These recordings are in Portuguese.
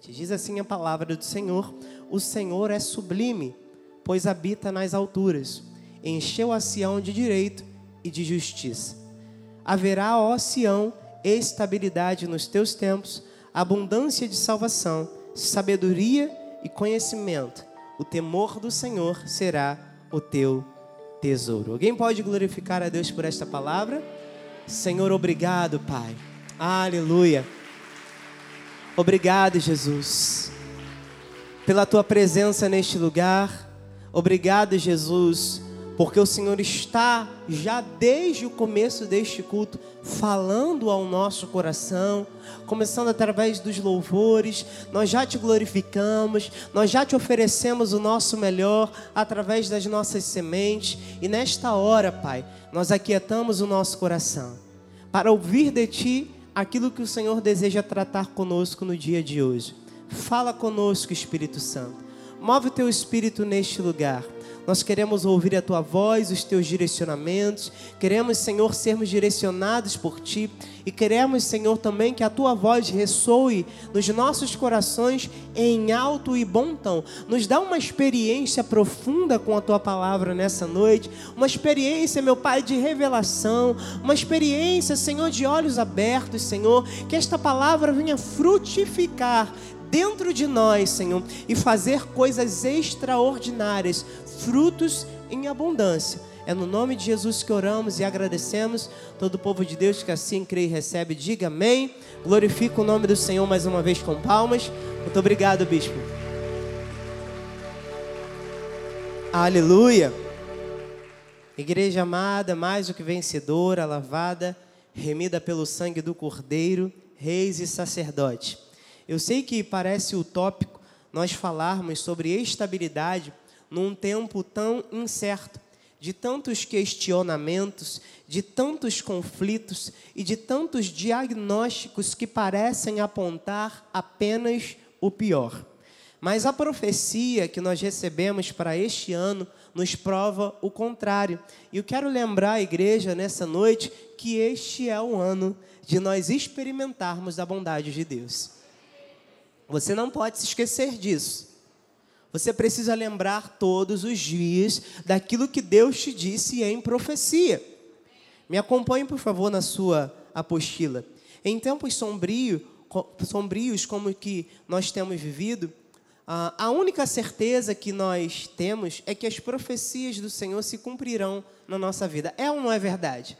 Diz assim a palavra do Senhor: O Senhor é sublime, pois habita nas alturas. Encheu a Sião de direito e de justiça. Haverá, ó Sião, estabilidade nos teus tempos, abundância de salvação, sabedoria e conhecimento. O temor do Senhor será o teu tesouro. Alguém pode glorificar a Deus por esta palavra? Senhor, obrigado, Pai. Aleluia. Obrigado, Jesus, pela tua presença neste lugar. Obrigado, Jesus, porque o Senhor está já desde o começo deste culto falando ao nosso coração, começando através dos louvores. Nós já te glorificamos, nós já te oferecemos o nosso melhor através das nossas sementes, e nesta hora, Pai, nós aquietamos o nosso coração para ouvir de ti aquilo que o Senhor deseja tratar conosco no dia de hoje. Fala conosco, Espírito Santo. Move o teu espírito neste lugar. Nós queremos ouvir a tua voz, os teus direcionamentos. Queremos, Senhor, sermos direcionados por ti. E queremos, Senhor, também que a tua voz ressoe nos nossos corações em alto e bom tom. Nos dá uma experiência profunda com a tua palavra nessa noite. Uma experiência, meu Pai, de revelação. Uma experiência, Senhor, de olhos abertos, Senhor. Que esta palavra venha frutificar dentro de nós, Senhor, e fazer coisas extraordinárias, frutos em abundância. É no nome de Jesus que oramos e agradecemos. Todo o povo de Deus que assim crê e recebe, diga amém. Glorifica o nome do Senhor mais uma vez com palmas. Muito obrigado, bispo. Aleluia. Igreja amada, mais do que vencedora, lavada, remida pelo sangue do Cordeiro, reis e sacerdote. Eu sei que parece utópico nós falarmos sobre estabilidade num tempo tão incerto, de tantos questionamentos, de tantos conflitos e de tantos diagnósticos que parecem apontar apenas o pior. Mas a profecia que nós recebemos para este ano nos prova o contrário. E eu quero lembrar a igreja nessa noite que este é o ano de nós experimentarmos a bondade de Deus. Você não pode se esquecer disso. Você precisa lembrar todos os dias daquilo que Deus te disse em profecia. Me acompanhe, por favor, na sua apostila. Em tempos sombrios, sombrios como que nós temos vivido, a única certeza que nós temos é que as profecias do Senhor se cumprirão na nossa vida. É ou não é verdade?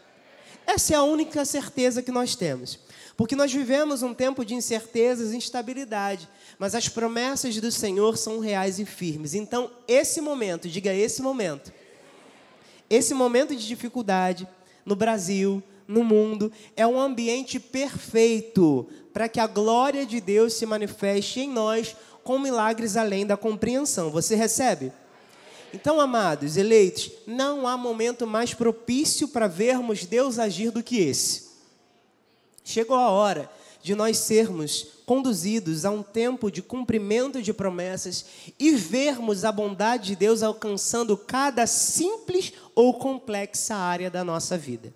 Essa é a única certeza que nós temos. Porque nós vivemos um tempo de incertezas e instabilidade, mas as promessas do Senhor são reais e firmes. Então, esse momento, diga esse momento, esse momento de dificuldade no Brasil, no mundo, é um ambiente perfeito para que a glória de Deus se manifeste em nós com milagres além da compreensão. Você recebe? Então, amados, eleitos, não há momento mais propício para vermos Deus agir do que esse. Chegou a hora de nós sermos conduzidos a um tempo de cumprimento de promessas e vermos a bondade de Deus alcançando cada simples ou complexa área da nossa vida.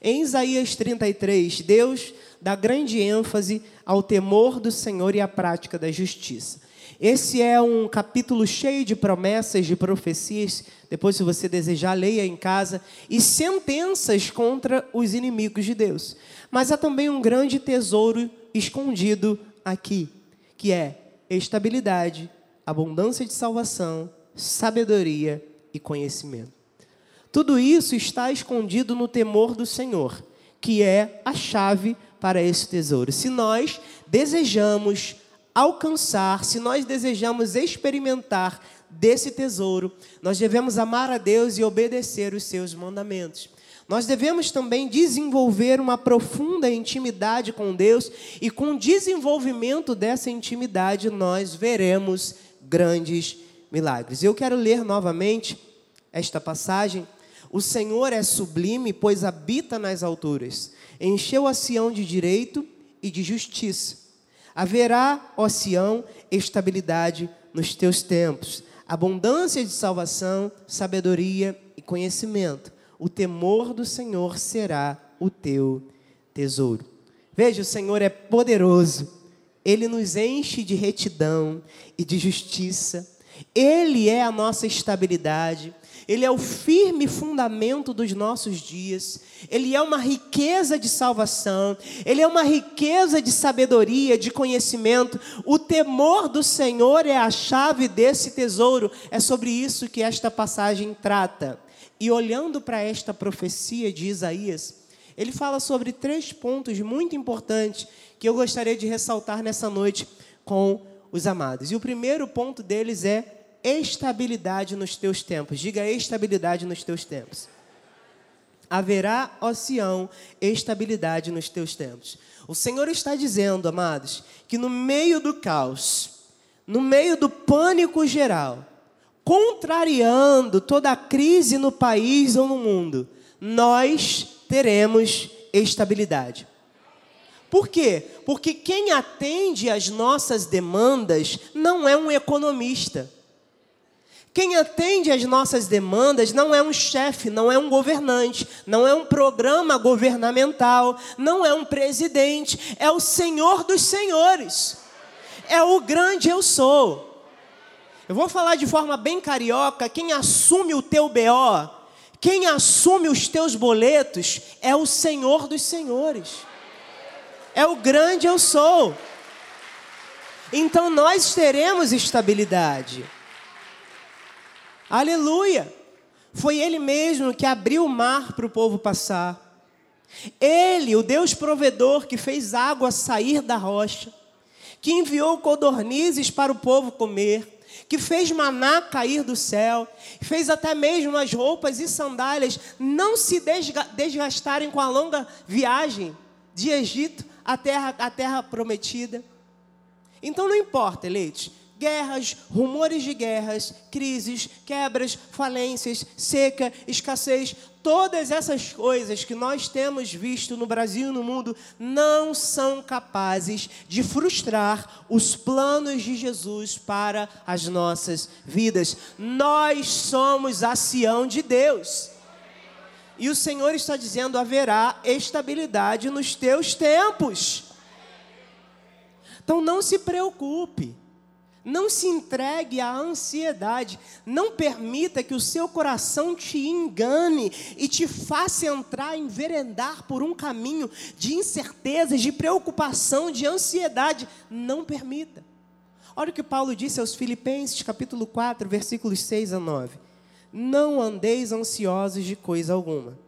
Em Isaías 33, Deus dá grande ênfase ao temor do Senhor e à prática da justiça. Esse é um capítulo cheio de promessas, de profecias. Depois, se você desejar, leia em casa. E sentenças contra os inimigos de Deus. Mas há também um grande tesouro escondido aqui, que é estabilidade, abundância de salvação, sabedoria e conhecimento. Tudo isso está escondido no temor do Senhor, que é a chave para esse tesouro. Se nós desejamos alcançar, se nós desejamos experimentar desse tesouro, nós devemos amar a Deus e obedecer os seus mandamentos. Nós devemos também desenvolver uma profunda intimidade com Deus, e com o desenvolvimento dessa intimidade nós veremos grandes milagres. Eu quero ler novamente esta passagem. O Senhor é sublime, pois habita nas alturas. Encheu a Sião de direito e de justiça. Haverá, ó Sião, estabilidade nos teus tempos, abundância de salvação, sabedoria e conhecimento o temor do Senhor será o teu tesouro. Veja, o Senhor é poderoso, ele nos enche de retidão e de justiça. Ele é a nossa estabilidade. Ele é o firme fundamento dos nossos dias. Ele é uma riqueza de salvação. Ele é uma riqueza de sabedoria, de conhecimento. O temor do Senhor é a chave desse tesouro. É sobre isso que esta passagem trata. E olhando para esta profecia de Isaías, ele fala sobre três pontos muito importantes que eu gostaria de ressaltar nessa noite com os amados. E o primeiro ponto deles é estabilidade nos teus tempos. Diga estabilidade nos teus tempos. Haverá, ó Sião, estabilidade nos teus tempos. O Senhor está dizendo, amados, que no meio do caos, no meio do pânico geral, contrariando toda a crise no país ou no mundo, nós teremos estabilidade. Por quê? Porque quem atende às nossas demandas não é um economista. Quem atende às nossas demandas não é um chefe, não é um governante, não é um programa governamental, não é um presidente, é o Senhor dos Senhores. É o grande eu sou. Eu vou falar de forma bem carioca: quem assume o teu BO, quem assume os teus boletos, é o Senhor dos Senhores. É o grande eu sou. Então nós teremos estabilidade. Aleluia! Foi Ele mesmo que abriu o mar para o povo passar. Ele, o Deus provedor, que fez água sair da rocha, que enviou codornizes para o povo comer, que fez maná cair do céu, fez até mesmo as roupas e sandálias não se desgastarem com a longa viagem de Egito à terra, à terra prometida. Então não importa, eleite, guerras, rumores de guerras, crises, quebras, falências, seca, escassez, todas essas coisas que nós temos visto no Brasil e no mundo não são capazes de frustrar os planos de Jesus para as nossas vidas. Nós somos a Sião de Deus. E o Senhor está dizendo: haverá estabilidade nos teus tempos. Então não se preocupe. Não se entregue à ansiedade. Não permita que o seu coração te engane e te faça entrar, enverendar por um caminho de incertezas, de preocupação, de ansiedade. Não permita. Olha o que Paulo disse aos Filipenses, capítulo 4, versículos 6 a 9. Não andeis ansiosos de coisa alguma.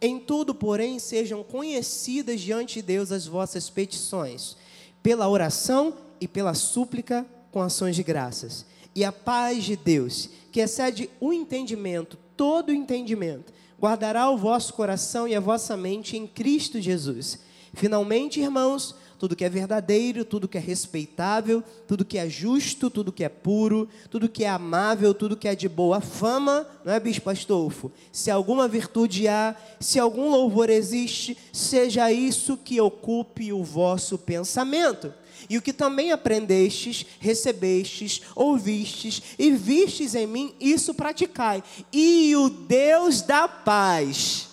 Em tudo, porém, sejam conhecidas diante de Deus as vossas petições, pela oração e pela súplica com ações de graças. E a paz de Deus, que excede o entendimento, todo o entendimento, guardará o vosso coração e a vossa mente em Cristo Jesus. Finalmente, irmãos, tudo que é verdadeiro, tudo que é respeitável, tudo que é justo, tudo que é puro, tudo que é amável, tudo que é de boa fama, não é, Bispo Astolfo? Se alguma virtude há, se algum louvor existe, seja isso que ocupe o vosso pensamento. E o que também aprendestes, recebestes, ouvistes e vistes em mim, isso praticai. E o Deus da paz,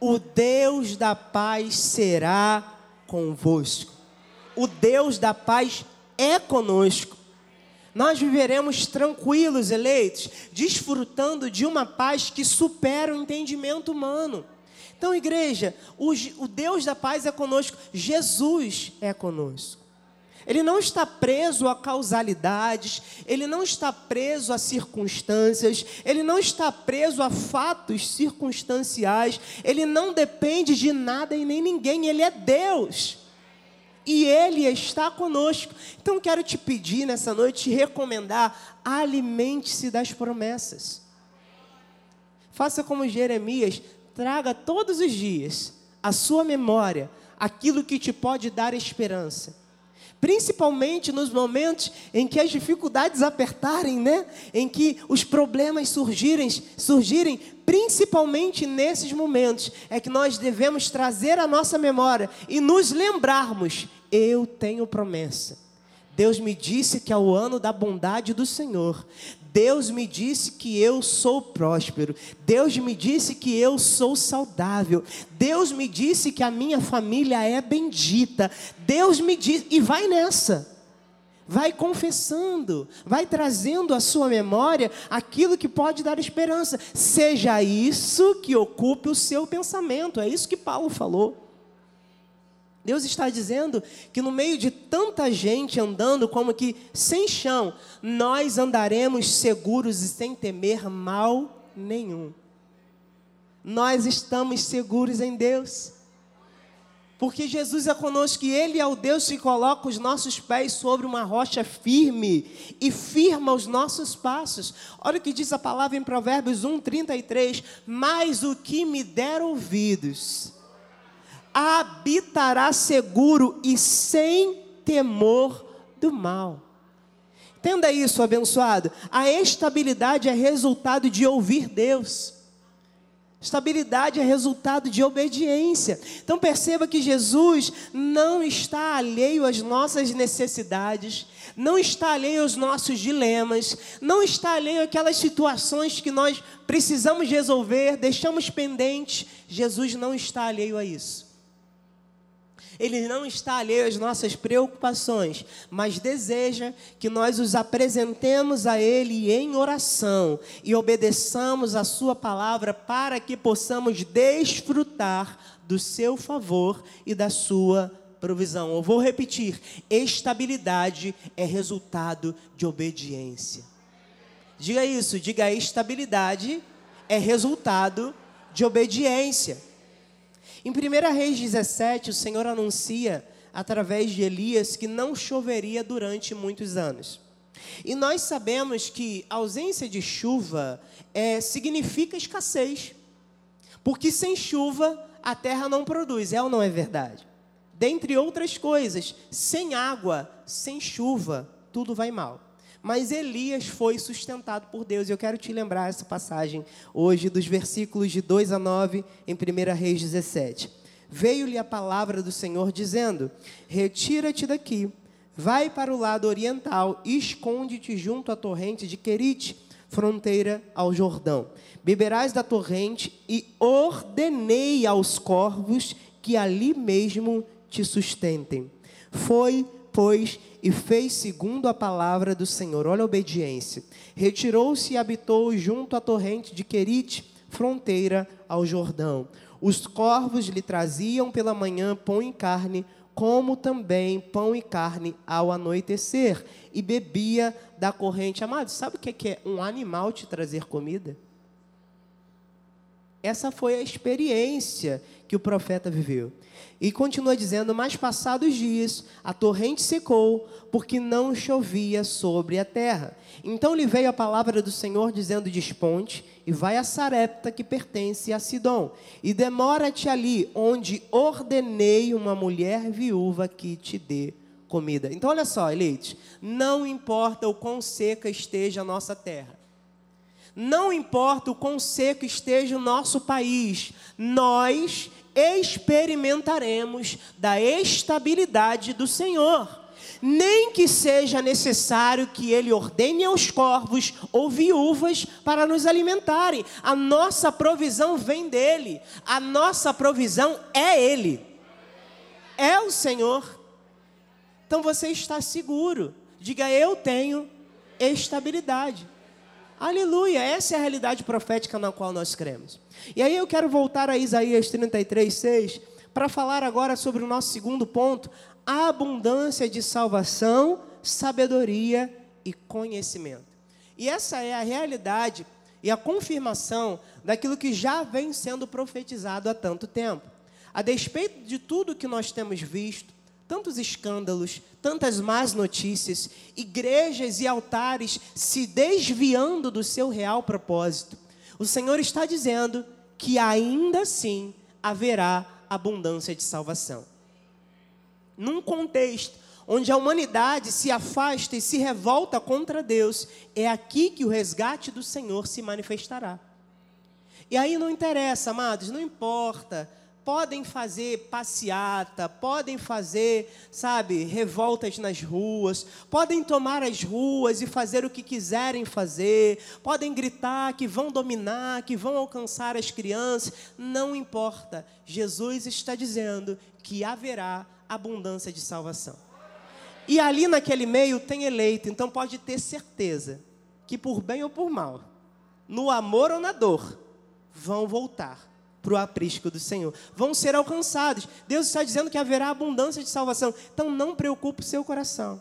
o Deus da paz será convosco. O Deus da paz é conosco. Nós viveremos tranquilos, eleitos, desfrutando de uma paz que supera o entendimento humano. Então, igreja, o, o Deus da paz é conosco, Jesus é conosco. Ele não está preso a causalidades, ele não está preso a circunstâncias, ele não está preso a fatos circunstanciais, ele não depende de nada e nem ninguém, ele é Deus. E ele está conosco. Então quero te pedir nessa noite, te recomendar, alimente-se das promessas. Faça como Jeremias, traga todos os dias à sua memória aquilo que te pode dar esperança. Principalmente nos momentos em que as dificuldades apertarem, né? Em que os problemas surgirem, surgirem, principalmente nesses momentos é que nós devemos trazer a nossa memória e nos lembrarmos: eu tenho promessa. Deus me disse que é o ano da bondade do Senhor. Deus me disse que eu sou próspero. Deus me disse que eu sou saudável. Deus me disse que a minha família é bendita. Deus me disse. E vai nessa. Vai confessando, vai trazendo à sua memória aquilo que pode dar esperança. Seja isso que ocupe o seu pensamento. É isso que Paulo falou. Deus está dizendo que no meio de tanta gente andando como que sem chão, nós andaremos seguros e sem temer mal nenhum. Nós estamos seguros em Deus. Porque Jesus é conosco e Ele é o Deus que coloca os nossos pés sobre uma rocha firme e firma os nossos passos. Olha o que diz a palavra em Provérbios 1, 33. Mas o que me der ouvidos habitará seguro e sem temor do mal. Entenda isso, abençoado. A estabilidade é resultado de ouvir Deus. Estabilidade é resultado de obediência. Então perceba que Jesus não está alheio às nossas necessidades, não está alheio aos nossos dilemas, não está alheio àquelas situações que nós precisamos resolver, deixamos pendentes. Jesus não está alheio a isso. Ele não está alheio às nossas preocupações, mas deseja que nós os apresentemos a Ele em oração e obedeçamos a Sua palavra para que possamos desfrutar do seu favor e da sua provisão. Eu vou repetir: estabilidade é resultado de obediência. Diga isso, diga estabilidade é resultado de obediência. Em 1 Reis 17, o Senhor anuncia, através de Elias, que não choveria durante muitos anos. E nós sabemos que ausência de chuva é, significa escassez. Porque sem chuva a terra não produz, é ou não é verdade? Dentre outras coisas, sem água, sem chuva, tudo vai mal. Mas Elias foi sustentado por Deus. E eu quero te lembrar essa passagem hoje, dos versículos de 2 a 9, em 1 Reis 17. Veio-lhe a palavra do Senhor dizendo: Retira-te daqui, vai para o lado oriental e esconde-te junto à torrente de Querite, fronteira ao Jordão. Beberás da torrente e ordenei aos corvos que ali mesmo te sustentem. Foi, pois, e fez segundo a palavra do Senhor. Olha a obediência. Retirou-se e habitou junto à torrente de Querite, fronteira ao Jordão. Os corvos lhe traziam pela manhã pão e carne, como também pão e carne ao anoitecer, e bebia da corrente. Amado, sabe o que é um animal te trazer comida? Essa foi a experiência que o profeta viveu. E continua dizendo: Mas passados dias, a torrente secou, porque não chovia sobre a terra. Então lhe veio a palavra do Senhor, dizendo: Desponte e vai a Sarepta, que pertence a Sidom, e demora-te ali, onde ordenei uma mulher viúva que te dê comida. Então, olha só, Elite, não importa o quão seca esteja a nossa terra, não importa o quão seco esteja o nosso país, nós experimentaremos da estabilidade do Senhor. Nem que seja necessário que ele ordene aos corvos ou viúvas para nos alimentarem. A nossa provisão vem dele. A nossa provisão é ele. É o Senhor. Então você está seguro. Diga, eu tenho estabilidade. Aleluia, essa é a realidade profética na qual nós cremos. E aí eu quero voltar a Isaías 33, 6, para falar agora sobre o nosso segundo ponto, a abundância de salvação, sabedoria e conhecimento. E essa é a realidade e a confirmação daquilo que já vem sendo profetizado há tanto tempo. A despeito de tudo que nós temos visto, tantos escândalos, tantas más notícias, igrejas e altares se desviando do seu real propósito. O Senhor está dizendo que ainda assim haverá abundância de salvação. Num contexto onde a humanidade se afasta e se revolta contra Deus, é aqui que o resgate do Senhor se manifestará. E aí não interessa, amados, não importa podem fazer passeata, podem fazer, sabe, revoltas nas ruas, podem tomar as ruas e fazer o que quiserem fazer, podem gritar que vão dominar, que vão alcançar as crianças, não importa. Jesus está dizendo que haverá abundância de salvação. E ali naquele meio tem eleito, então pode ter certeza que por bem ou por mal, no amor ou na dor, vão voltar para o aprisco do Senhor. Vão ser alcançados. Deus está dizendo que haverá abundância de salvação. Então não preocupe o seu coração.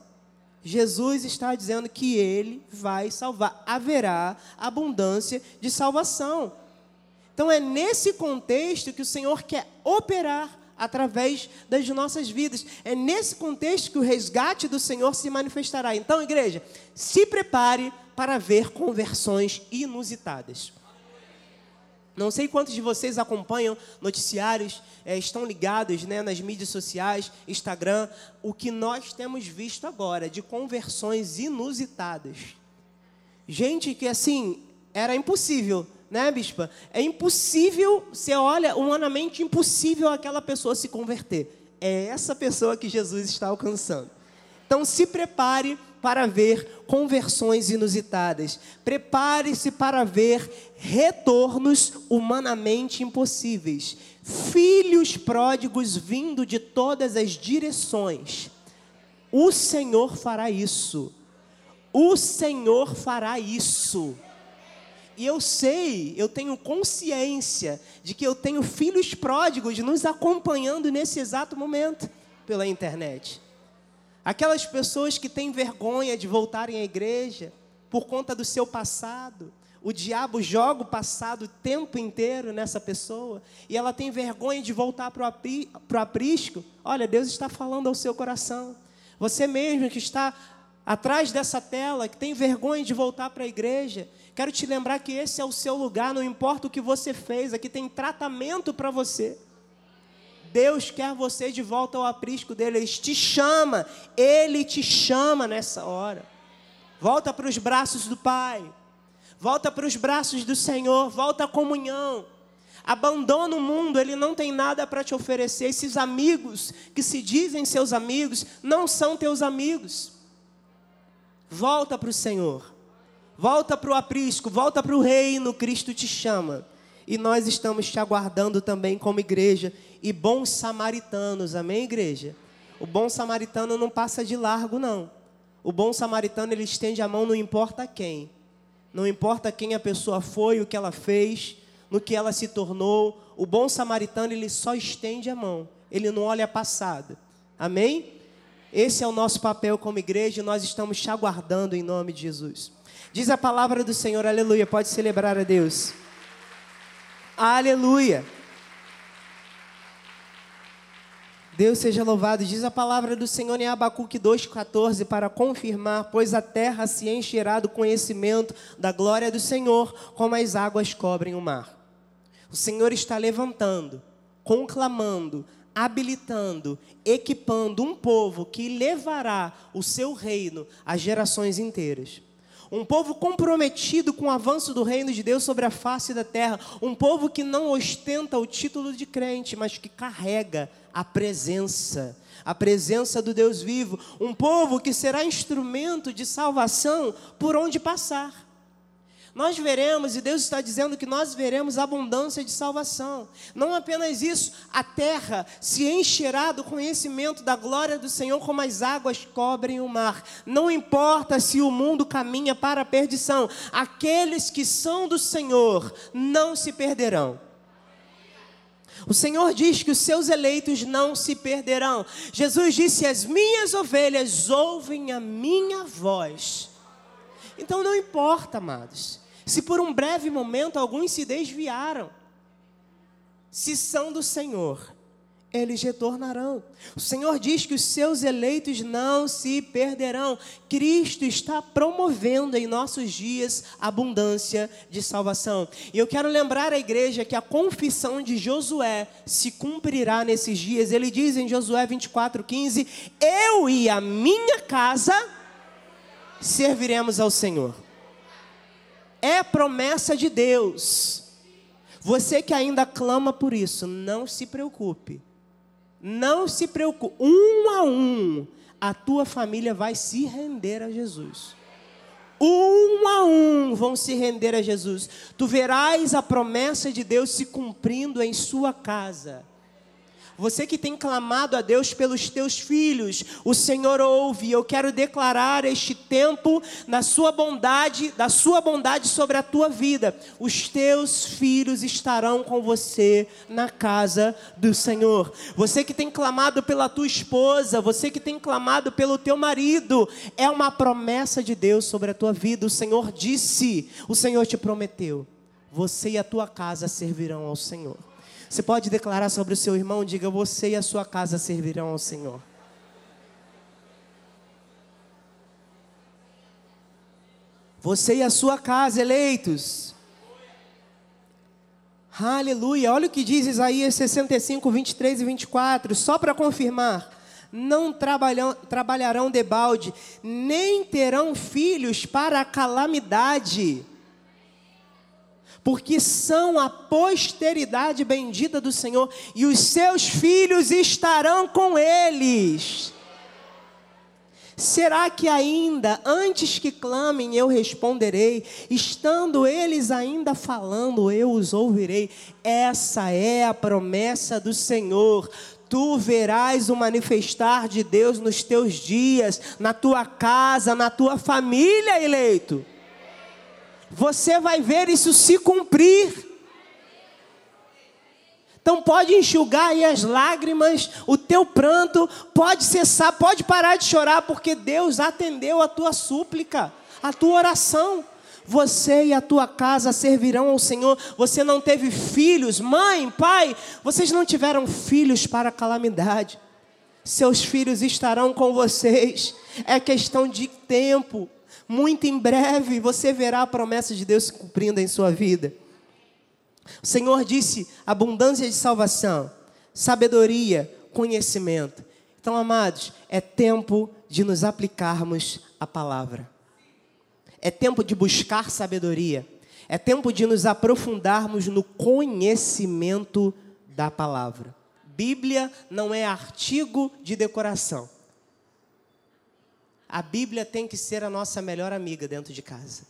Jesus está dizendo que Ele vai salvar. Haverá abundância de salvação. Então é nesse contexto que o Senhor quer operar através das nossas vidas. É nesse contexto que o resgate do Senhor se manifestará. Então, igreja, se prepare para ver conversões inusitadas. Não sei quantos de vocês acompanham noticiários, é, estão ligados né, nas mídias sociais, Instagram. O que nós temos visto agora de conversões inusitadas. Gente que assim, era impossível, né, bispa? É impossível, você olha, humanamente impossível aquela pessoa se converter. É essa pessoa que Jesus está alcançando. Então se prepare para ver conversões inusitadas. Prepare-se para ver retornos humanamente impossíveis. Filhos pródigos vindo de todas as direções. O Senhor fará isso. O Senhor fará isso. E eu sei, eu tenho consciência de que eu tenho filhos pródigos nos acompanhando nesse exato momento pela internet. Aquelas pessoas que têm vergonha de voltarem à igreja por conta do seu passado. O diabo joga o passado o tempo inteiro nessa pessoa e ela tem vergonha de voltar para o aprisco. Olha, Deus está falando ao seu coração. Você mesmo que está atrás dessa tela, que tem vergonha de voltar para a igreja, quero te lembrar que esse é o seu lugar, não importa o que você fez, aqui tem tratamento para você. Deus quer você de volta ao aprisco dele, ele te chama, ele te chama nessa hora. Volta para os braços do Pai, volta para os braços do Senhor, volta à comunhão. Abandona o mundo, ele não tem nada para te oferecer. Esses amigos que se dizem seus amigos não são teus amigos. Volta para o Senhor, volta para o aprisco, volta para o reino, Cristo te chama. E nós estamos te aguardando também como igreja e bons samaritanos, amém, igreja? O bom samaritano não passa de largo, não. O bom samaritano, ele estende a mão, não importa quem. Não importa quem a pessoa foi, o que ela fez, no que ela se tornou. O bom samaritano, ele só estende a mão. Ele não olha passado. Amém? Esse é o nosso papel como igreja e nós estamos te aguardando em nome de Jesus. Diz a palavra do Senhor, aleluia. Pode celebrar a Deus. Aleluia. Deus seja louvado. Diz a palavra do Senhor em Abacuque 2,14 para confirmar, pois a terra se encherá do conhecimento da glória do Senhor, como as águas cobrem o mar. O Senhor está levantando, conclamando, habilitando, equipando um povo que levará o seu reino a gerações inteiras. Um povo comprometido com o avanço do reino de Deus sobre a face da terra. Um povo que não ostenta o título de crente, mas que carrega a presença, a presença do Deus vivo. Um povo que será instrumento de salvação por onde passar. Nós veremos, e Deus está dizendo que nós veremos abundância de salvação. Não apenas isso, a terra se encherá do conhecimento da glória do Senhor, como as águas cobrem o mar. Não importa se o mundo caminha para a perdição, aqueles que são do Senhor não se perderão. O Senhor diz que os seus eleitos não se perderão. Jesus disse: As minhas ovelhas ouvem a minha voz. Então não importa, amados, se por um breve momento alguns se desviaram, se são do Senhor, eles retornarão. O Senhor diz que os seus eleitos não se perderão. Cristo está promovendo em nossos dias abundância de salvação. E eu quero lembrar à igreja que a confissão de Josué se cumprirá nesses dias. Ele diz em Josué 24:15: Eu e a minha casa serviremos ao Senhor. É promessa de Deus. Você que ainda clama por isso, não se preocupe. Não se preocupe. Um a um, a tua família vai se render a Jesus. Um a um vão se render a Jesus. Tu verás a promessa de Deus se cumprindo em sua casa. Você que tem clamado a Deus pelos teus filhos, o Senhor ouve. Eu quero declarar este tempo na sua bondade, da sua bondade sobre a tua vida. Os teus filhos estarão com você na casa do Senhor. Você que tem clamado pela tua esposa, você que tem clamado pelo teu marido, é uma promessa de Deus sobre a tua vida. O Senhor disse, o Senhor te prometeu. Você e a tua casa servirão ao Senhor. Você pode declarar sobre o seu irmão, diga: Você e a sua casa servirão ao Senhor. Você e a sua casa, eleitos. Aleluia. Olha o que diz Isaías 65, 23 e 24. Só para confirmar. Não trabalharão debalde, nem terão filhos para a calamidade porque são a posteridade bendita do Senhor, e os seus filhos estarão com eles. Será que ainda, antes que clamem, eu responderei? Estando eles ainda falando, eu os ouvirei. Essa é a promessa do Senhor. Tu verás o manifestar de Deus nos teus dias, na tua casa, na tua família, eleito você vai ver isso se cumprir. Então pode enxugar aí as lágrimas, o teu pranto, pode cessar, pode parar de chorar, porque Deus atendeu a tua súplica, a tua oração. Você e a tua casa servirão ao Senhor. Você não teve filhos, mãe, pai, vocês não tiveram filhos para calamidade. Seus filhos estarão com vocês. É questão de tempo muito em breve você verá a promessa de Deus se cumprindo em sua vida. O Senhor disse: abundância de salvação, sabedoria, conhecimento. Então, amados, é tempo de nos aplicarmos a palavra. É tempo de buscar sabedoria. É tempo de nos aprofundarmos no conhecimento da palavra. Bíblia não é artigo de decoração. A Bíblia tem que ser a nossa melhor amiga dentro de casa.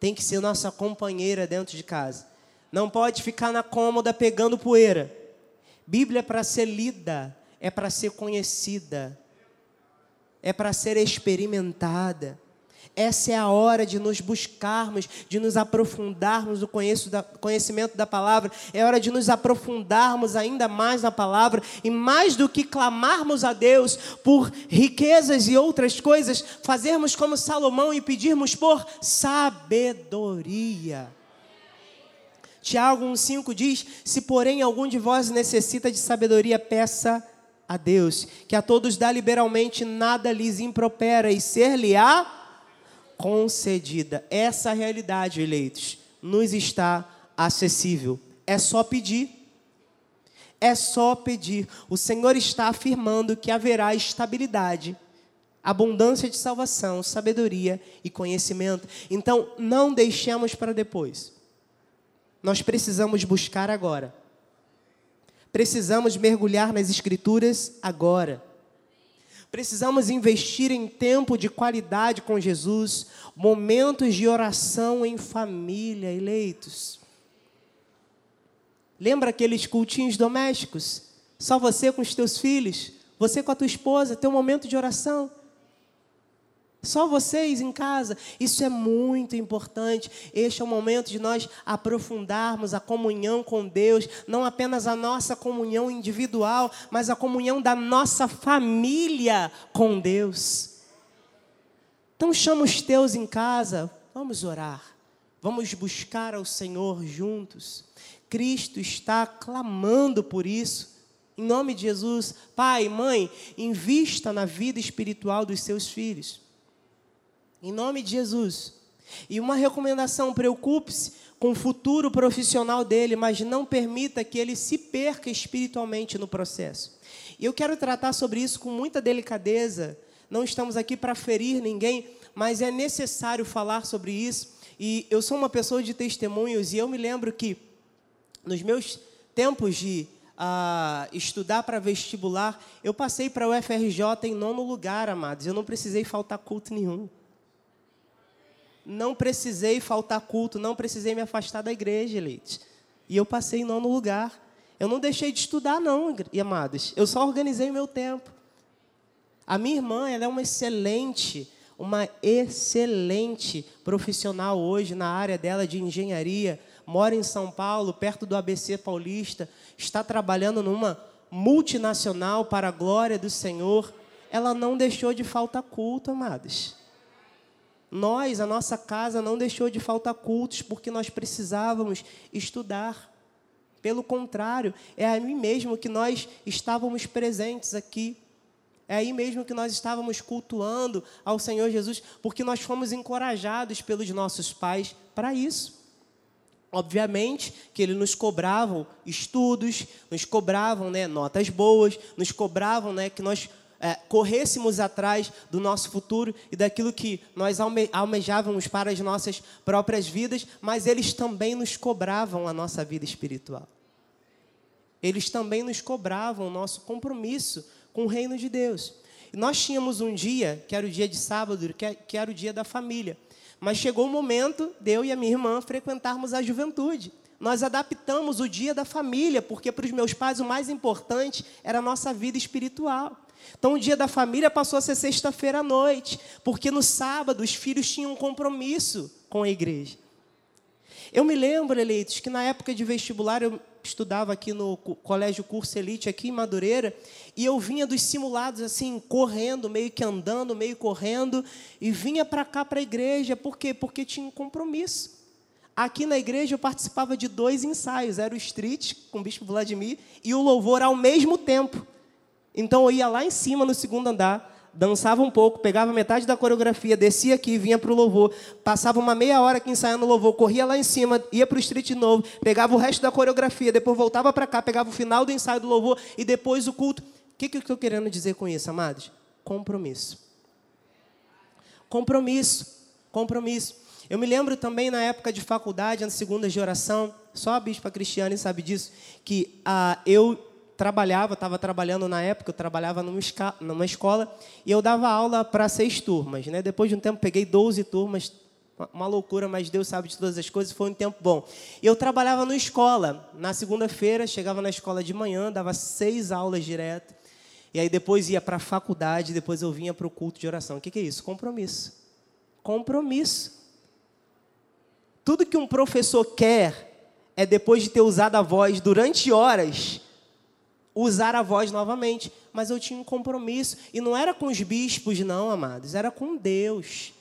Tem que ser nossa companheira dentro de casa. Não pode ficar na cômoda pegando poeira. Bíblia é para ser lida, é para ser conhecida, é para ser experimentada. Essa é a hora de nos buscarmos, de nos aprofundarmos no conhecimento da palavra. É hora de nos aprofundarmos ainda mais na palavra. E mais do que clamarmos a Deus por riquezas e outras coisas, fazermos como Salomão e pedirmos por sabedoria. Tiago 1,5 diz: Se porém algum de vós necessita de sabedoria, peça a Deus, que a todos dá liberalmente, nada lhes impropera, e ser-lhe-á concedida. Essa realidade, eleitos, nos está acessível. É só pedir. É só pedir. O Senhor está afirmando que haverá estabilidade, abundância de salvação, sabedoria e conhecimento. Então, não deixemos para depois. Nós precisamos buscar agora. Precisamos mergulhar nas Escrituras agora. Precisamos investir em tempo de qualidade com Jesus, momentos de oração em família, eleitos. Lembra aqueles cultinhos domésticos? Só você com os teus filhos, você com a tua esposa, teu momento de oração. Só vocês em casa. Isso é muito importante. Este é o momento de nós aprofundarmos a comunhão com Deus, não apenas a nossa comunhão individual, mas a comunhão da nossa família com Deus. Então chama os teus em casa, vamos orar. Vamos buscar ao Senhor juntos. Cristo está clamando por isso. Em nome de Jesus, pai, mãe, invista na vida espiritual dos seus filhos. Em nome de Jesus. E uma recomendação: preocupe-se com o futuro profissional dele, mas não permita que ele se perca espiritualmente no processo. E eu quero tratar sobre isso com muita delicadeza. Não estamos aqui para ferir ninguém, mas é necessário falar sobre isso. E eu sou uma pessoa de testemunhos e eu me lembro que nos meus tempos de uh, estudar para vestibular, eu passei para o UFRJ em nono lugar, amados. Eu não precisei faltar culto nenhum. Não precisei faltar culto, não precisei me afastar da igreja, Leite. E eu passei em nono lugar. Eu não deixei de estudar, não, amados. Eu só organizei o meu tempo. A minha irmã, ela é uma excelente, uma excelente profissional hoje na área dela de engenharia. Mora em São Paulo, perto do ABC Paulista. Está trabalhando numa multinacional para a glória do Senhor. Ela não deixou de faltar culto, amados. Nós, a nossa casa, não deixou de faltar cultos porque nós precisávamos estudar. Pelo contrário, é aí mesmo que nós estávamos presentes aqui. É aí mesmo que nós estávamos cultuando ao Senhor Jesus, porque nós fomos encorajados pelos nossos pais para isso. Obviamente que eles nos cobravam estudos, nos cobravam né, notas boas, nos cobravam né, que nós é, corrêssemos atrás do nosso futuro e daquilo que nós alme almejávamos para as nossas próprias vidas, mas eles também nos cobravam a nossa vida espiritual. Eles também nos cobravam o nosso compromisso com o reino de Deus. E nós tínhamos um dia, que era o dia de sábado, que é, era o dia da família. Mas chegou o momento de eu e a minha irmã frequentarmos a juventude. Nós adaptamos o dia da família, porque para os meus pais o mais importante era a nossa vida espiritual. Então, o dia da família passou a ser sexta-feira à noite, porque no sábado os filhos tinham um compromisso com a igreja. Eu me lembro, eleitos, que na época de vestibular eu estudava aqui no Colégio Curso Elite, aqui em Madureira, e eu vinha dos simulados assim, correndo, meio que andando, meio correndo, e vinha para cá, para a igreja. Por quê? Porque tinha um compromisso. Aqui na igreja eu participava de dois ensaios, era o street com o bispo Vladimir e o louvor ao mesmo tempo. Então eu ia lá em cima no segundo andar, dançava um pouco, pegava metade da coreografia, descia aqui, vinha para o louvor, passava uma meia hora aqui ensaiando o louvor, corria lá em cima, ia para o street de novo, pegava o resto da coreografia, depois voltava para cá, pegava o final do ensaio do louvor e depois o culto. O que, que eu estou querendo dizer com isso, amados? Compromisso. Compromisso. Compromisso. Eu me lembro também na época de faculdade, na segunda de oração, só a bispa Cristiane sabe disso, que ah, eu trabalhava, estava trabalhando na época, eu trabalhava numa, numa escola e eu dava aula para seis turmas. Né? Depois de um tempo, peguei 12 turmas, uma loucura, mas Deus sabe de todas as coisas, foi um tempo bom. Eu trabalhava na escola. Na segunda-feira, chegava na escola de manhã, dava seis aulas direto. E aí depois ia para a faculdade, depois eu vinha para o culto de oração. O que, que é isso? Compromisso. Compromisso. Tudo que um professor quer é depois de ter usado a voz durante horas, usar a voz novamente. Mas eu tinha um compromisso. E não era com os bispos, não, amados. Era com Deus.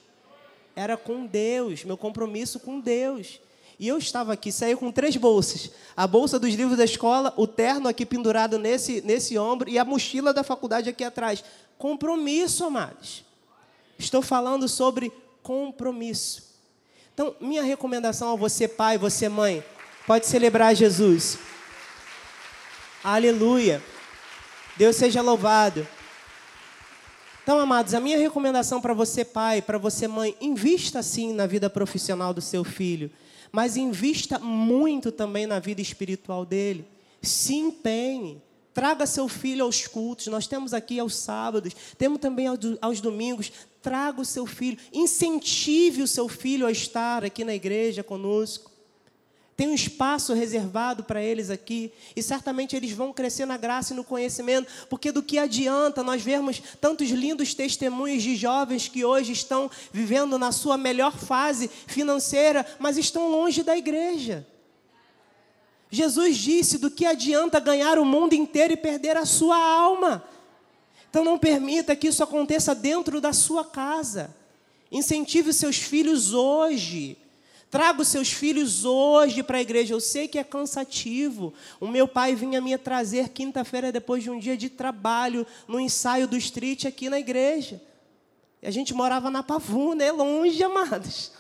Era com Deus. Meu compromisso com Deus. E eu estava aqui, saí com três bolsas. A bolsa dos livros da escola, o terno aqui pendurado nesse, nesse ombro e a mochila da faculdade aqui atrás. Compromisso, amados. Estou falando sobre compromisso. Então, minha recomendação a você, pai, você, mãe, pode celebrar Jesus. Aleluia. Deus seja louvado. Então, amados, a minha recomendação para você, pai, para você, mãe, invista sim na vida profissional do seu filho, mas invista muito também na vida espiritual dele. Se empenhe. Traga seu filho aos cultos. Nós temos aqui aos sábados, temos também aos domingos. Traga o seu filho. Incentive o seu filho a estar aqui na igreja conosco. Tem um espaço reservado para eles aqui, e certamente eles vão crescer na graça e no conhecimento, porque do que adianta nós vermos tantos lindos testemunhos de jovens que hoje estão vivendo na sua melhor fase financeira, mas estão longe da igreja. Jesus disse: do que adianta ganhar o mundo inteiro e perder a sua alma? Então não permita que isso aconteça dentro da sua casa. Incentive seus filhos hoje Traga os seus filhos hoje para a igreja. Eu sei que é cansativo. O meu pai vinha me trazer quinta-feira, depois de um dia de trabalho, no ensaio do street aqui na igreja. E a gente morava na Pavuna, é longe, amados.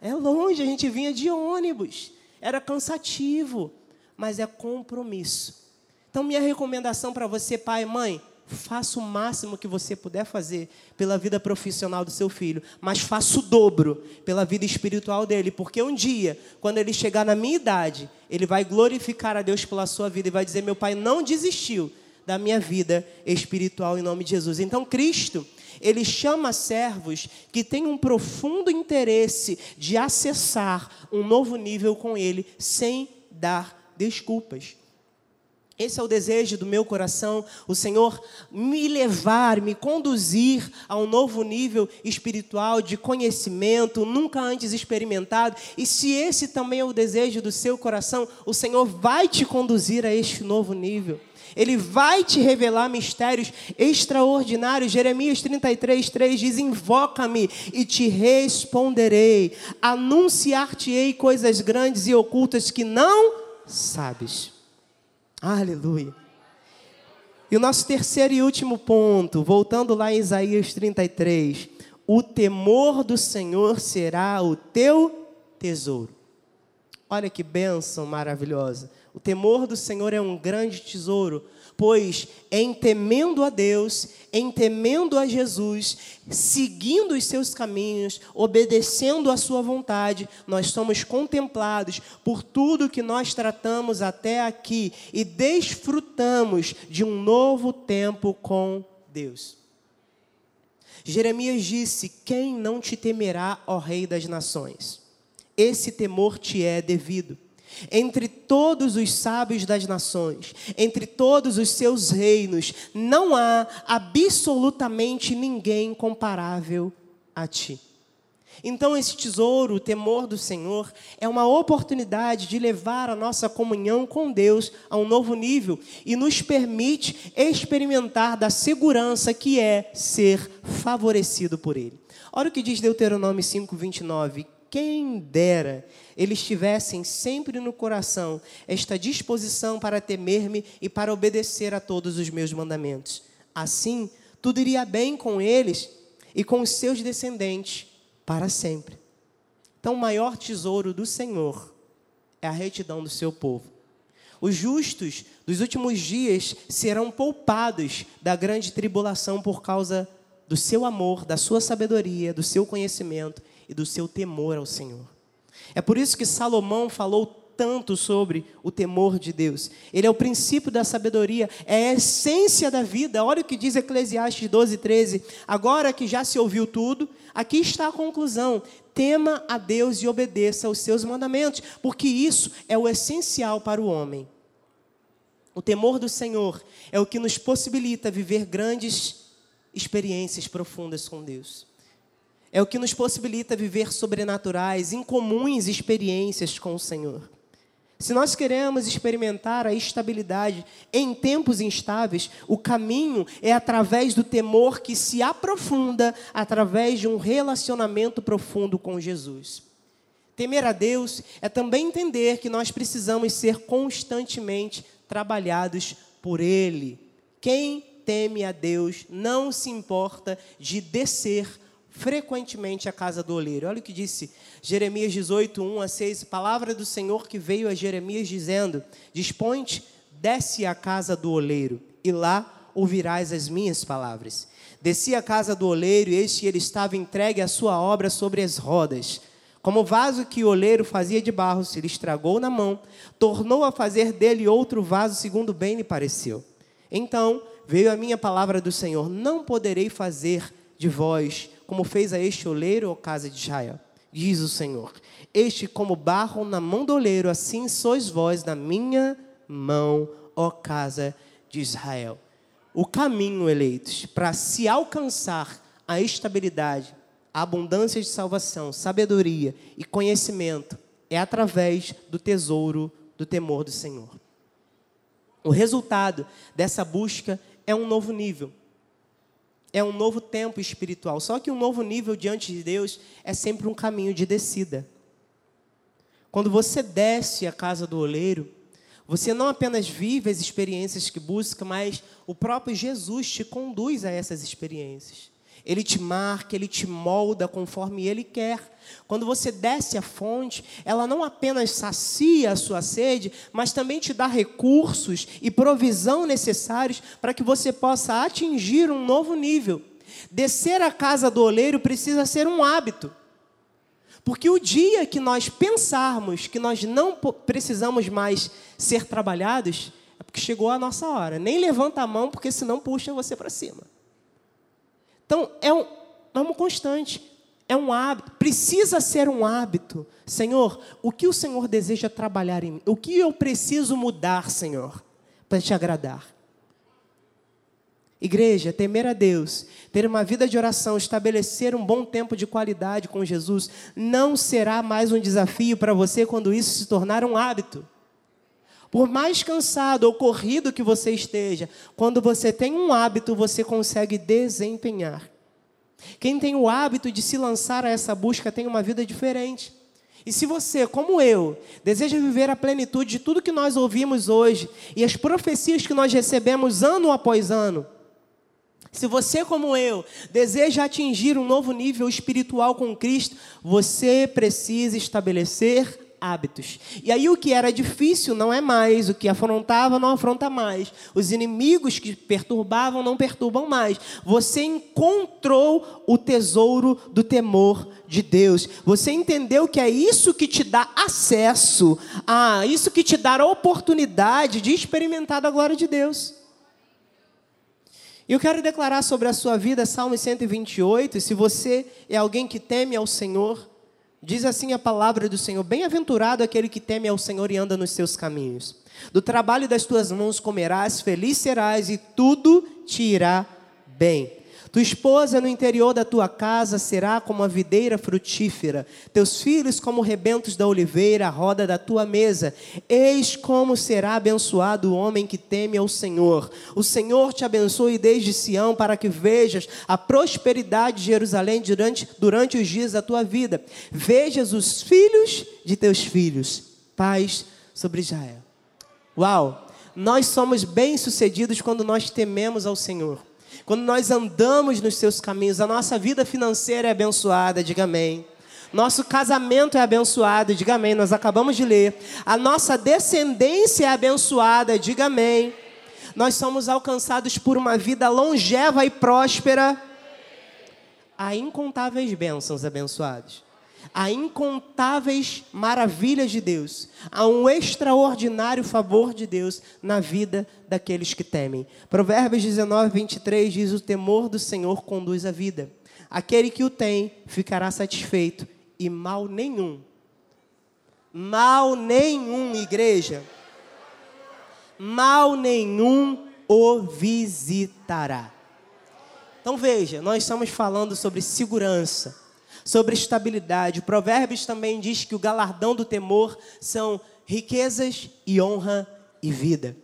É longe, a gente vinha de ônibus. Era cansativo, mas é compromisso. Então, minha recomendação para você, pai e mãe, faça o máximo que você puder fazer pela vida profissional do seu filho, mas faça o dobro pela vida espiritual dele, porque um dia, quando ele chegar na minha idade, ele vai glorificar a Deus pela sua vida e vai dizer: Meu pai não desistiu da minha vida espiritual em nome de Jesus. Então, Cristo, ele chama servos que têm um profundo interesse de acessar um novo nível com ele, sem dar desculpas. Esse é o desejo do meu coração, o Senhor me levar, me conduzir a um novo nível espiritual de conhecimento, nunca antes experimentado. E se esse também é o desejo do seu coração, o Senhor vai te conduzir a este novo nível. Ele vai te revelar mistérios extraordinários. Jeremias 33, 3 diz: Invoca-me e te responderei, anunciar-te-ei coisas grandes e ocultas que não sabes. Aleluia. E o nosso terceiro e último ponto, voltando lá em Isaías 33, o temor do Senhor será o teu tesouro. Olha que bênção maravilhosa. O temor do Senhor é um grande tesouro, pois em temendo a Deus, em temendo a Jesus, seguindo os seus caminhos, obedecendo a sua vontade, nós somos contemplados por tudo que nós tratamos até aqui e desfrutamos de um novo tempo com Deus. Jeremias disse: Quem não te temerá, ó Rei das Nações? Esse temor te é devido entre todos os sábios das nações, entre todos os seus reinos, não há absolutamente ninguém comparável a ti. Então, esse tesouro, o temor do Senhor, é uma oportunidade de levar a nossa comunhão com Deus a um novo nível e nos permite experimentar da segurança que é ser favorecido por Ele. Olha o que diz Deuteronômio 5, 29. Quem dera eles tivessem sempre no coração esta disposição para temer-me e para obedecer a todos os meus mandamentos. Assim, tudo iria bem com eles e com os seus descendentes para sempre. Então, o maior tesouro do Senhor é a retidão do seu povo. Os justos dos últimos dias serão poupados da grande tribulação por causa do seu amor, da sua sabedoria, do seu conhecimento e do seu temor ao Senhor. É por isso que Salomão falou tanto sobre o temor de Deus. Ele é o princípio da sabedoria, é a essência da vida. Olha o que diz Eclesiastes 12, 13. Agora que já se ouviu tudo, aqui está a conclusão: tema a Deus e obedeça aos seus mandamentos, porque isso é o essencial para o homem. O temor do Senhor é o que nos possibilita viver grandes experiências profundas com Deus é o que nos possibilita viver sobrenaturais, incomuns experiências com o Senhor. Se nós queremos experimentar a estabilidade em tempos instáveis, o caminho é através do temor que se aprofunda através de um relacionamento profundo com Jesus. Temer a Deus é também entender que nós precisamos ser constantemente trabalhados por Ele. Quem teme a Deus não se importa de descer frequentemente à casa do oleiro. Olha o que disse Jeremias 18, 1 a 6, palavra do Senhor que veio a Jeremias dizendo: Dispõe-te, desce à casa do oleiro, e lá ouvirás as minhas palavras. Desci à casa do oleiro, e este ele estava entregue à sua obra sobre as rodas. Como o vaso que o oleiro fazia de barro se lhe estragou na mão, tornou a fazer dele outro vaso segundo bem lhe pareceu. Então veio a minha palavra do Senhor: Não poderei fazer de vós como fez a este oleiro, ó casa de Israel. Diz o Senhor: Este como barro na mão do oleiro, assim sois vós na minha mão, ó casa de Israel. O caminho, eleitos, para se alcançar a estabilidade, a abundância de salvação, sabedoria e conhecimento é através do tesouro do temor do Senhor. O resultado dessa busca é um novo nível é um novo tempo espiritual. Só que um novo nível diante de Deus é sempre um caminho de descida. Quando você desce à casa do oleiro, você não apenas vive as experiências que busca, mas o próprio Jesus te conduz a essas experiências. Ele te marca, ele te molda conforme ele quer. Quando você desce a fonte, ela não apenas sacia a sua sede, mas também te dá recursos e provisão necessários para que você possa atingir um novo nível. Descer a casa do oleiro precisa ser um hábito. Porque o dia que nós pensarmos que nós não precisamos mais ser trabalhados, é porque chegou a nossa hora. Nem levanta a mão, porque senão puxa você para cima. Então, é, um, é uma constante, é um hábito, precisa ser um hábito. Senhor, o que o Senhor deseja trabalhar em mim? O que eu preciso mudar, Senhor, para te agradar? Igreja, temer a Deus, ter uma vida de oração, estabelecer um bom tempo de qualidade com Jesus, não será mais um desafio para você quando isso se tornar um hábito. Por mais cansado ou corrido que você esteja, quando você tem um hábito, você consegue desempenhar. Quem tem o hábito de se lançar a essa busca tem uma vida diferente. E se você, como eu, deseja viver a plenitude de tudo que nós ouvimos hoje e as profecias que nós recebemos ano após ano, se você, como eu, deseja atingir um novo nível espiritual com Cristo, você precisa estabelecer hábitos. E aí o que era difícil não é mais, o que afrontava não afronta mais. Os inimigos que perturbavam não perturbam mais. Você encontrou o tesouro do temor de Deus. Você entendeu que é isso que te dá acesso, a isso que te dá a oportunidade de experimentar a glória de Deus. E eu quero declarar sobre a sua vida Salmo 128, se você é alguém que teme ao Senhor, Diz assim a palavra do Senhor: Bem-aventurado aquele que teme ao Senhor e anda nos seus caminhos. Do trabalho das tuas mãos comerás, feliz serás e tudo te irá bem. Tua esposa no interior da tua casa será como a videira frutífera, teus filhos como rebentos da oliveira, a roda da tua mesa. Eis como será abençoado o homem que teme ao Senhor. O Senhor te abençoe desde Sião, para que vejas a prosperidade de Jerusalém durante, durante os dias da tua vida. Vejas os filhos de teus filhos. Paz sobre Israel. Uau! Nós somos bem-sucedidos quando nós tememos ao Senhor. Quando nós andamos nos seus caminhos, a nossa vida financeira é abençoada, diga amém. Nosso casamento é abençoado, diga amém. Nós acabamos de ler. A nossa descendência é abençoada, diga amém. Nós somos alcançados por uma vida longeva e próspera. Há incontáveis bênçãos abençoados há incontáveis maravilhas de Deus, há um extraordinário favor de Deus na vida daqueles que temem. Provérbios 19, 23 diz: O temor do Senhor conduz a vida. Aquele que o tem ficará satisfeito, e mal nenhum, mal nenhum, igreja, mal nenhum o visitará. Então veja, nós estamos falando sobre segurança sobre estabilidade. Provérbios também diz que o galardão do temor são riquezas e honra e vida.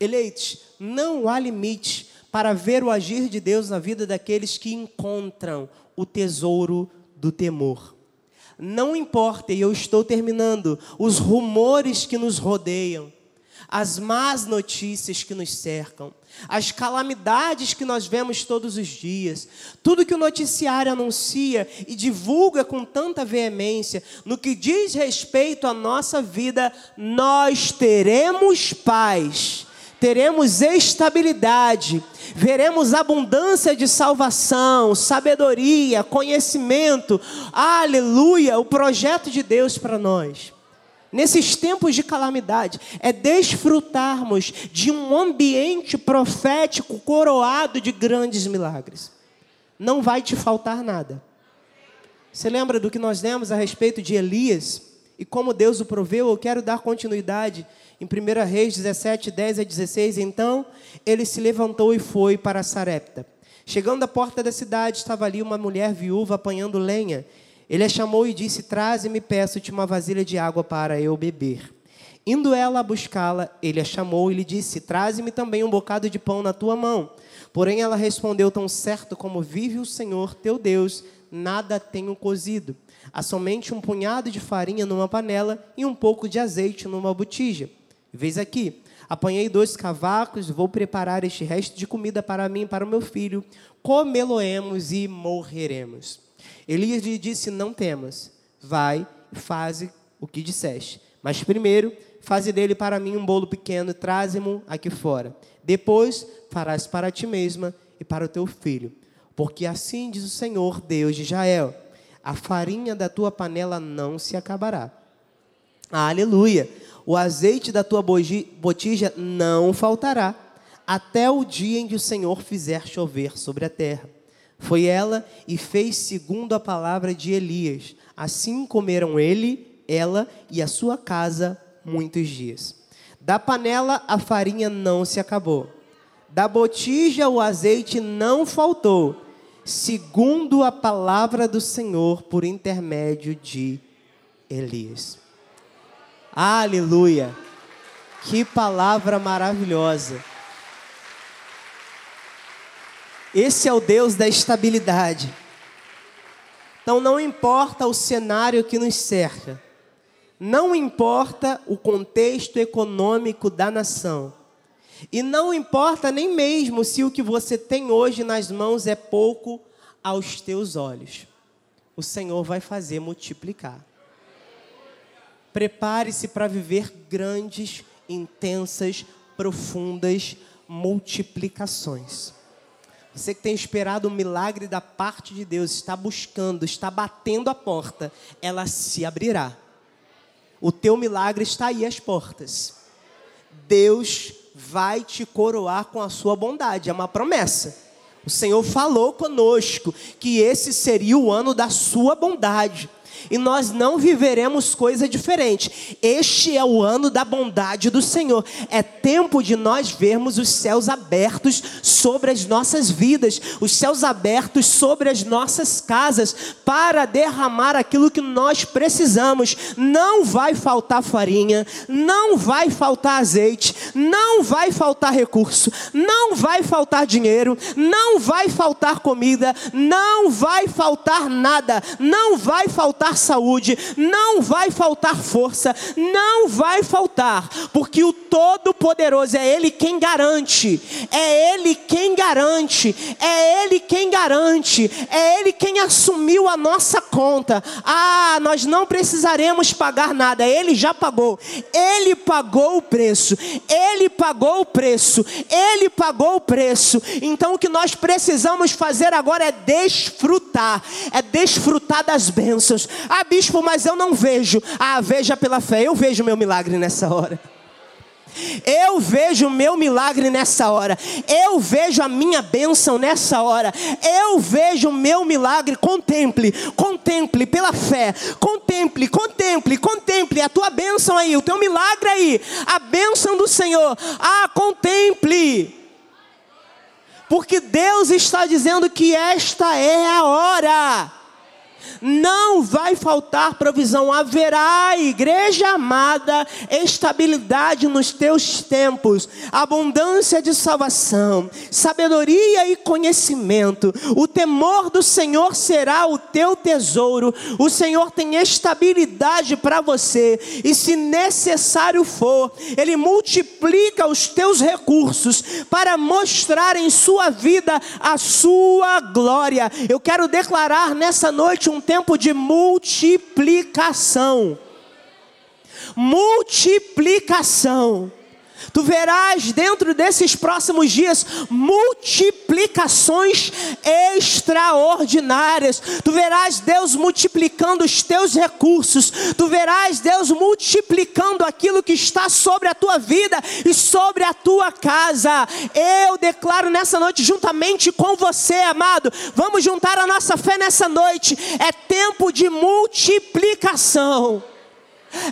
Eleitos, não há limite para ver o agir de Deus na vida daqueles que encontram o tesouro do temor. Não importa, e eu estou terminando, os rumores que nos rodeiam, as más notícias que nos cercam, as calamidades que nós vemos todos os dias, tudo que o noticiário anuncia e divulga com tanta veemência, no que diz respeito à nossa vida, nós teremos paz, teremos estabilidade, veremos abundância de salvação, sabedoria, conhecimento, aleluia, o projeto de Deus para nós nesses tempos de calamidade, é desfrutarmos de um ambiente profético coroado de grandes milagres. Não vai te faltar nada. Você lembra do que nós lemos a respeito de Elias e como Deus o proveu? Eu quero dar continuidade em 1 Reis 17, 10 a 16. Então ele se levantou e foi para Sarepta. Chegando à porta da cidade, estava ali uma mulher viúva apanhando lenha. Ele a chamou e disse: Traze-me, peço-te uma vasilha de água para eu beber. Indo ela a buscá-la, ele a chamou e lhe disse: Traze-me também um bocado de pão na tua mão. Porém ela respondeu: Tão certo como vive o Senhor teu Deus, nada tenho cozido. Há somente um punhado de farinha numa panela e um pouco de azeite numa botija. Vês aqui, Apanhei dois cavacos, vou preparar este resto de comida para mim e para o meu filho. Comê-lo-emos e morreremos. Elias lhe disse: Não temas, vai e faze o que disseste. Mas primeiro, faze dele para mim um bolo pequeno e traze-mo aqui fora. Depois, farás para ti mesma e para o teu filho. Porque assim diz o Senhor, Deus de Israel: a farinha da tua panela não se acabará. Aleluia! O azeite da tua botija não faltará, até o dia em que o Senhor fizer chover sobre a terra. Foi ela e fez segundo a palavra de Elias. Assim comeram ele, ela e a sua casa muitos dias. Da panela a farinha não se acabou, da botija o azeite não faltou, segundo a palavra do Senhor por intermédio de Elias. Aleluia! Que palavra maravilhosa. Esse é o Deus da estabilidade. Então não importa o cenário que nos cerca, não importa o contexto econômico da nação, e não importa nem mesmo se o que você tem hoje nas mãos é pouco aos teus olhos, o Senhor vai fazer multiplicar. Prepare-se para viver grandes, intensas, profundas multiplicações. Você que tem esperado o um milagre da parte de Deus, está buscando, está batendo a porta, ela se abrirá. O teu milagre está aí às portas. Deus vai te coroar com a sua bondade, é uma promessa. O Senhor falou conosco que esse seria o ano da sua bondade e nós não viveremos coisa diferente. Este é o ano da bondade do Senhor. É tempo de nós vermos os céus abertos sobre as nossas vidas, os céus abertos sobre as nossas casas, para derramar aquilo que nós precisamos. Não vai faltar farinha, não vai faltar azeite, não vai faltar recurso, não vai faltar dinheiro, não vai faltar comida, não vai faltar nada, não vai faltar saúde, não vai faltar força, não vai faltar, porque o Todo-Poderoso é Ele quem garante, é Ele quem garante, é Ele quem garante, é Ele quem assumiu a nossa conta. Ah, nós não precisaremos pagar nada, Ele já pagou, Ele pagou o preço, Ele pagou o preço, Ele pagou o preço. Então o que nós precisamos fazer agora é desfrutar, é desfrutar das bênçãos. Ah, bispo, mas eu não vejo. Ah, veja pela fé, eu vejo meu milagre nessa hora. Eu vejo o meu milagre nessa hora. Eu vejo a minha bênção nessa hora. Eu vejo o meu milagre. Contemple, contemple pela fé. Contemple, contemple, contemple a tua bênção aí, o teu milagre aí, a bênção do Senhor. Ah, contemple. Porque Deus está dizendo que esta é a hora não vai faltar provisão, haverá, igreja amada, estabilidade nos teus tempos, abundância de salvação, sabedoria e conhecimento. O temor do Senhor será o teu tesouro. O Senhor tem estabilidade para você, e se necessário for, Ele multiplica os teus recursos para mostrar em sua vida a sua glória. Eu quero declarar nessa noite um tempo de multiplicação. Multiplicação. Tu verás dentro desses próximos dias multiplicações extraordinárias. Tu verás Deus multiplicando os teus recursos. Tu verás Deus multiplicando aquilo que está sobre a tua vida e sobre a tua casa. Eu declaro nessa noite, juntamente com você, amado, vamos juntar a nossa fé nessa noite. É tempo de multiplicação.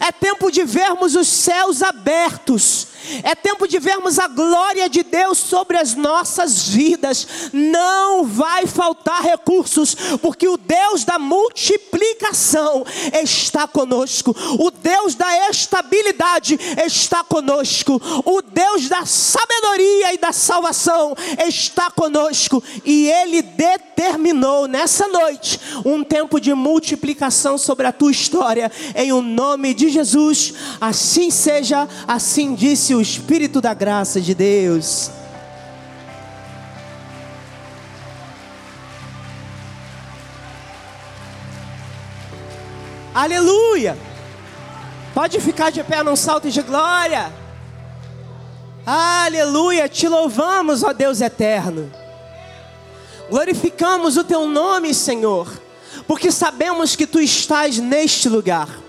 É tempo de vermos os céus abertos. É tempo de vermos a glória de Deus sobre as nossas vidas. Não vai faltar recursos, porque o Deus da multiplicação está conosco. O Deus da estabilidade está conosco. O Deus da sabedoria e da salvação está conosco. E Ele determinou nessa noite um tempo de multiplicação sobre a tua história. Em o nome de Jesus, assim seja, assim disse o Espírito da graça de Deus. Aleluia! Pode ficar de pé num salto de glória. Aleluia! Te louvamos, ó Deus eterno. Glorificamos o teu nome, Senhor, porque sabemos que tu estás neste lugar.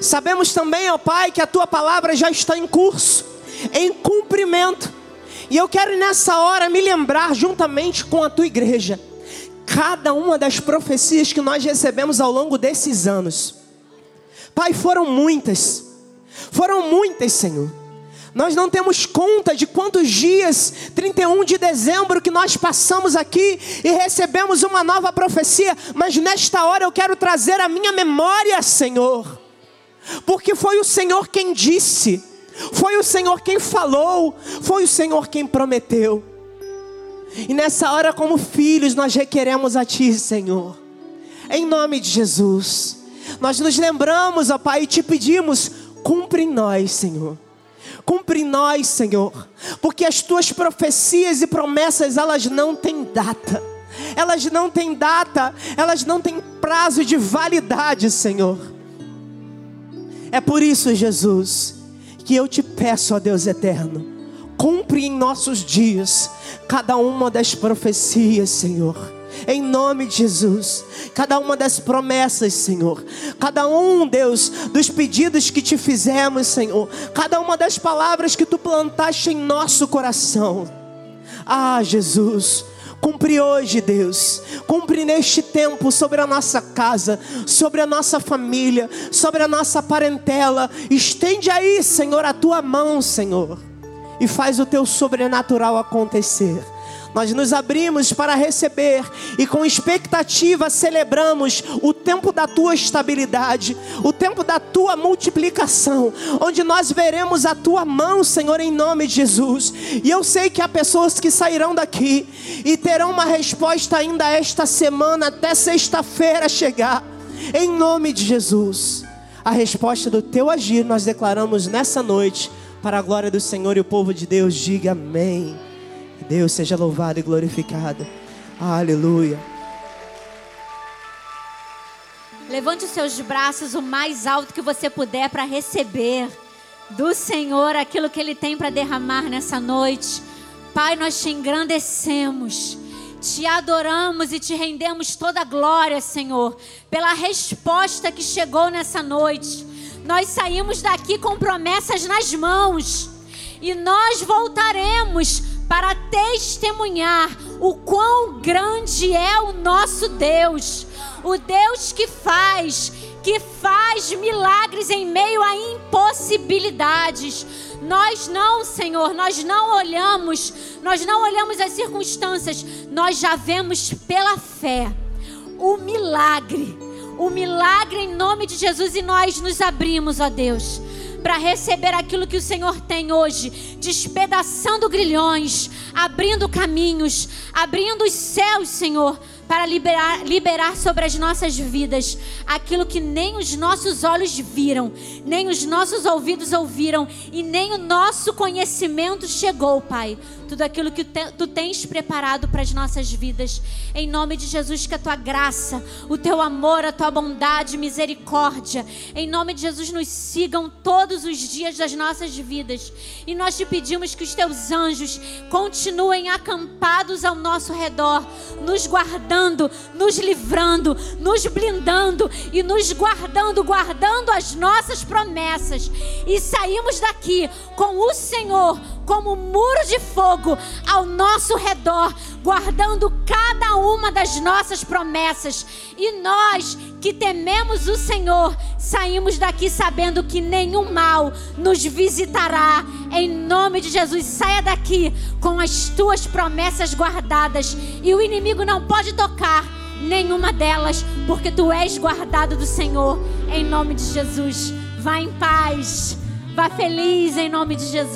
Sabemos também, ó Pai, que a tua palavra já está em curso, em cumprimento. E eu quero nessa hora me lembrar, juntamente com a tua igreja, cada uma das profecias que nós recebemos ao longo desses anos. Pai, foram muitas, foram muitas, Senhor. Nós não temos conta de quantos dias, 31 de dezembro, que nós passamos aqui e recebemos uma nova profecia, mas nesta hora eu quero trazer a minha memória, Senhor, porque foi o Senhor quem disse, foi o Senhor quem falou, foi o Senhor quem prometeu. E nessa hora, como filhos, nós requeremos a Ti, Senhor, em nome de Jesus. Nós nos lembramos, ó Pai, e te pedimos, cumpre em nós, Senhor. Cumpre em nós, Senhor, porque as tuas profecias e promessas, elas não têm data. Elas não têm data, elas não têm prazo de validade, Senhor. É por isso, Jesus, que eu te peço, ó Deus eterno, cumpre em nossos dias cada uma das profecias, Senhor em nome de Jesus. Cada uma das promessas, Senhor, cada um, Deus, dos pedidos que te fizemos, Senhor, cada uma das palavras que tu plantaste em nosso coração. Ah, Jesus, Cumpre hoje, Deus. Cumpre neste tempo sobre a nossa casa, sobre a nossa família, sobre a nossa parentela. Estende aí, Senhor, a tua mão, Senhor, e faz o teu sobrenatural acontecer. Nós nos abrimos para receber e com expectativa celebramos o tempo da tua estabilidade, o tempo da tua multiplicação, onde nós veremos a tua mão, Senhor, em nome de Jesus. E eu sei que há pessoas que sairão daqui e terão uma resposta ainda esta semana, até sexta-feira chegar, em nome de Jesus. A resposta do teu agir nós declaramos nessa noite, para a glória do Senhor e o povo de Deus, diga amém. Deus seja louvado e glorificado. Aleluia. Levante os seus braços o mais alto que você puder para receber do Senhor aquilo que Ele tem para derramar nessa noite. Pai, nós te engrandecemos, te adoramos e te rendemos toda a glória, Senhor, pela resposta que chegou nessa noite. Nós saímos daqui com promessas nas mãos e nós voltaremos para testemunhar o quão grande é o nosso Deus, o Deus que faz, que faz milagres em meio a impossibilidades. Nós não, Senhor, nós não olhamos, nós não olhamos as circunstâncias, nós já vemos pela fé o milagre, o milagre em nome de Jesus e nós nos abrimos, ó Deus para receber aquilo que o Senhor tem hoje, despedaçando grilhões, abrindo caminhos, abrindo os céus, Senhor para liberar, liberar sobre as nossas vidas aquilo que nem os nossos olhos viram, nem os nossos ouvidos ouviram e nem o nosso conhecimento chegou, Pai. Tudo aquilo que tu tens preparado para as nossas vidas. Em nome de Jesus, que a tua graça, o teu amor, a tua bondade, misericórdia, em nome de Jesus, nos sigam todos os dias das nossas vidas. E nós te pedimos que os teus anjos continuem acampados ao nosso redor, nos guardando guardando, nos livrando, nos blindando e nos guardando, guardando as nossas promessas. E saímos daqui com o Senhor como muro de fogo ao nosso redor, guardando cada uma das nossas promessas. E nós que tememos o Senhor, saímos daqui sabendo que nenhum mal nos visitará. Em nome de Jesus, saia daqui com as tuas promessas guardadas e o inimigo não pode tocar nenhuma delas, porque tu és guardado do Senhor. Em nome de Jesus, vá em paz, vá feliz em nome de Jesus.